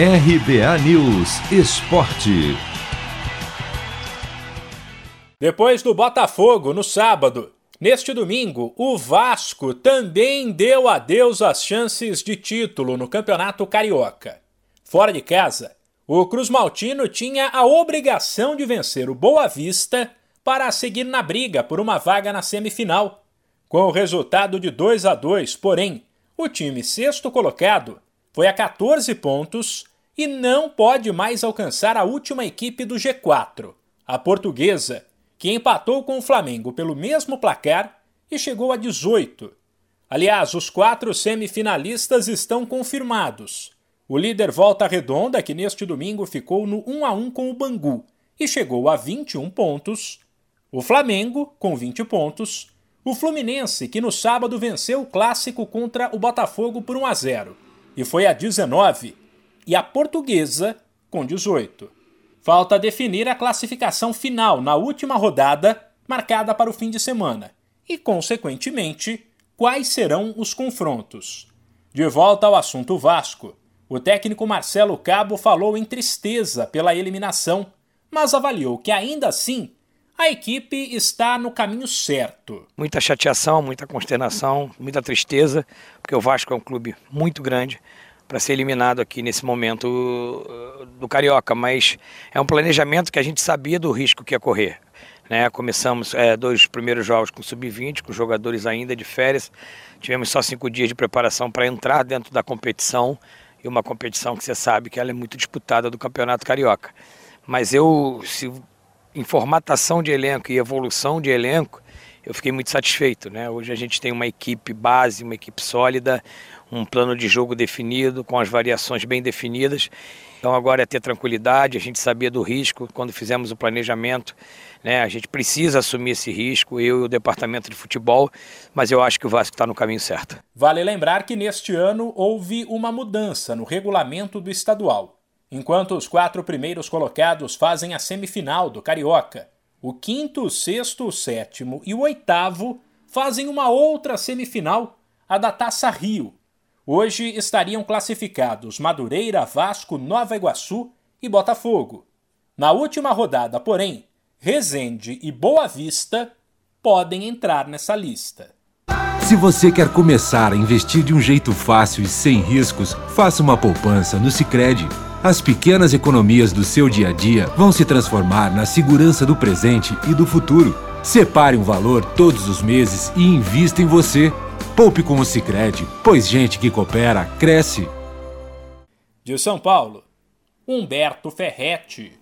RBA News Esporte. Depois do Botafogo no sábado, neste domingo, o Vasco também deu adeus às chances de título no Campeonato Carioca. Fora de casa, o Cruz Maltino tinha a obrigação de vencer o Boa Vista para seguir na briga por uma vaga na semifinal. Com o resultado de 2 a 2, porém, o time sexto colocado foi a 14 pontos e não pode mais alcançar a última equipe do G4, a portuguesa, que empatou com o Flamengo pelo mesmo placar e chegou a 18. Aliás, os quatro semifinalistas estão confirmados. O líder Volta Redonda, que neste domingo ficou no 1 a 1 com o Bangu e chegou a 21 pontos. O Flamengo, com 20 pontos. O Fluminense, que no sábado venceu o clássico contra o Botafogo por 1 a 0 e foi a 19 e a Portuguesa com 18. Falta definir a classificação final na última rodada, marcada para o fim de semana, e, consequentemente, quais serão os confrontos. De volta ao assunto Vasco, o técnico Marcelo Cabo falou em tristeza pela eliminação, mas avaliou que ainda assim a equipe está no caminho certo. Muita chateação, muita consternação, muita tristeza, porque o Vasco é um clube muito grande para ser eliminado aqui nesse momento uh, do Carioca, mas é um planejamento que a gente sabia do risco que ia correr. Né? Começamos é, dois primeiros jogos com sub-20, com jogadores ainda de férias. Tivemos só cinco dias de preparação para entrar dentro da competição e uma competição que você sabe que ela é muito disputada do Campeonato Carioca. Mas eu, se, em formatação de elenco e evolução de elenco, eu fiquei muito satisfeito. Né? Hoje a gente tem uma equipe base, uma equipe sólida, um plano de jogo definido, com as variações bem definidas. Então agora é ter tranquilidade, a gente sabia do risco quando fizemos o planejamento. Né? A gente precisa assumir esse risco, eu e o departamento de futebol, mas eu acho que o Vasco está no caminho certo. Vale lembrar que neste ano houve uma mudança no regulamento do estadual. Enquanto os quatro primeiros colocados fazem a semifinal do Carioca, o quinto, sexto, sétimo e o oitavo fazem uma outra semifinal, a da Taça Rio, Hoje estariam classificados Madureira, Vasco, Nova Iguaçu e Botafogo. Na última rodada, porém, Resende e Boa Vista podem entrar nessa lista. Se você quer começar a investir de um jeito fácil e sem riscos, faça uma poupança no Sicredi. As pequenas economias do seu dia a dia vão se transformar na segurança do presente e do futuro. Separe um valor todos os meses e invista em você. Poupe com o Sicredi, pois gente que coopera cresce. De São Paulo, Humberto Ferretti.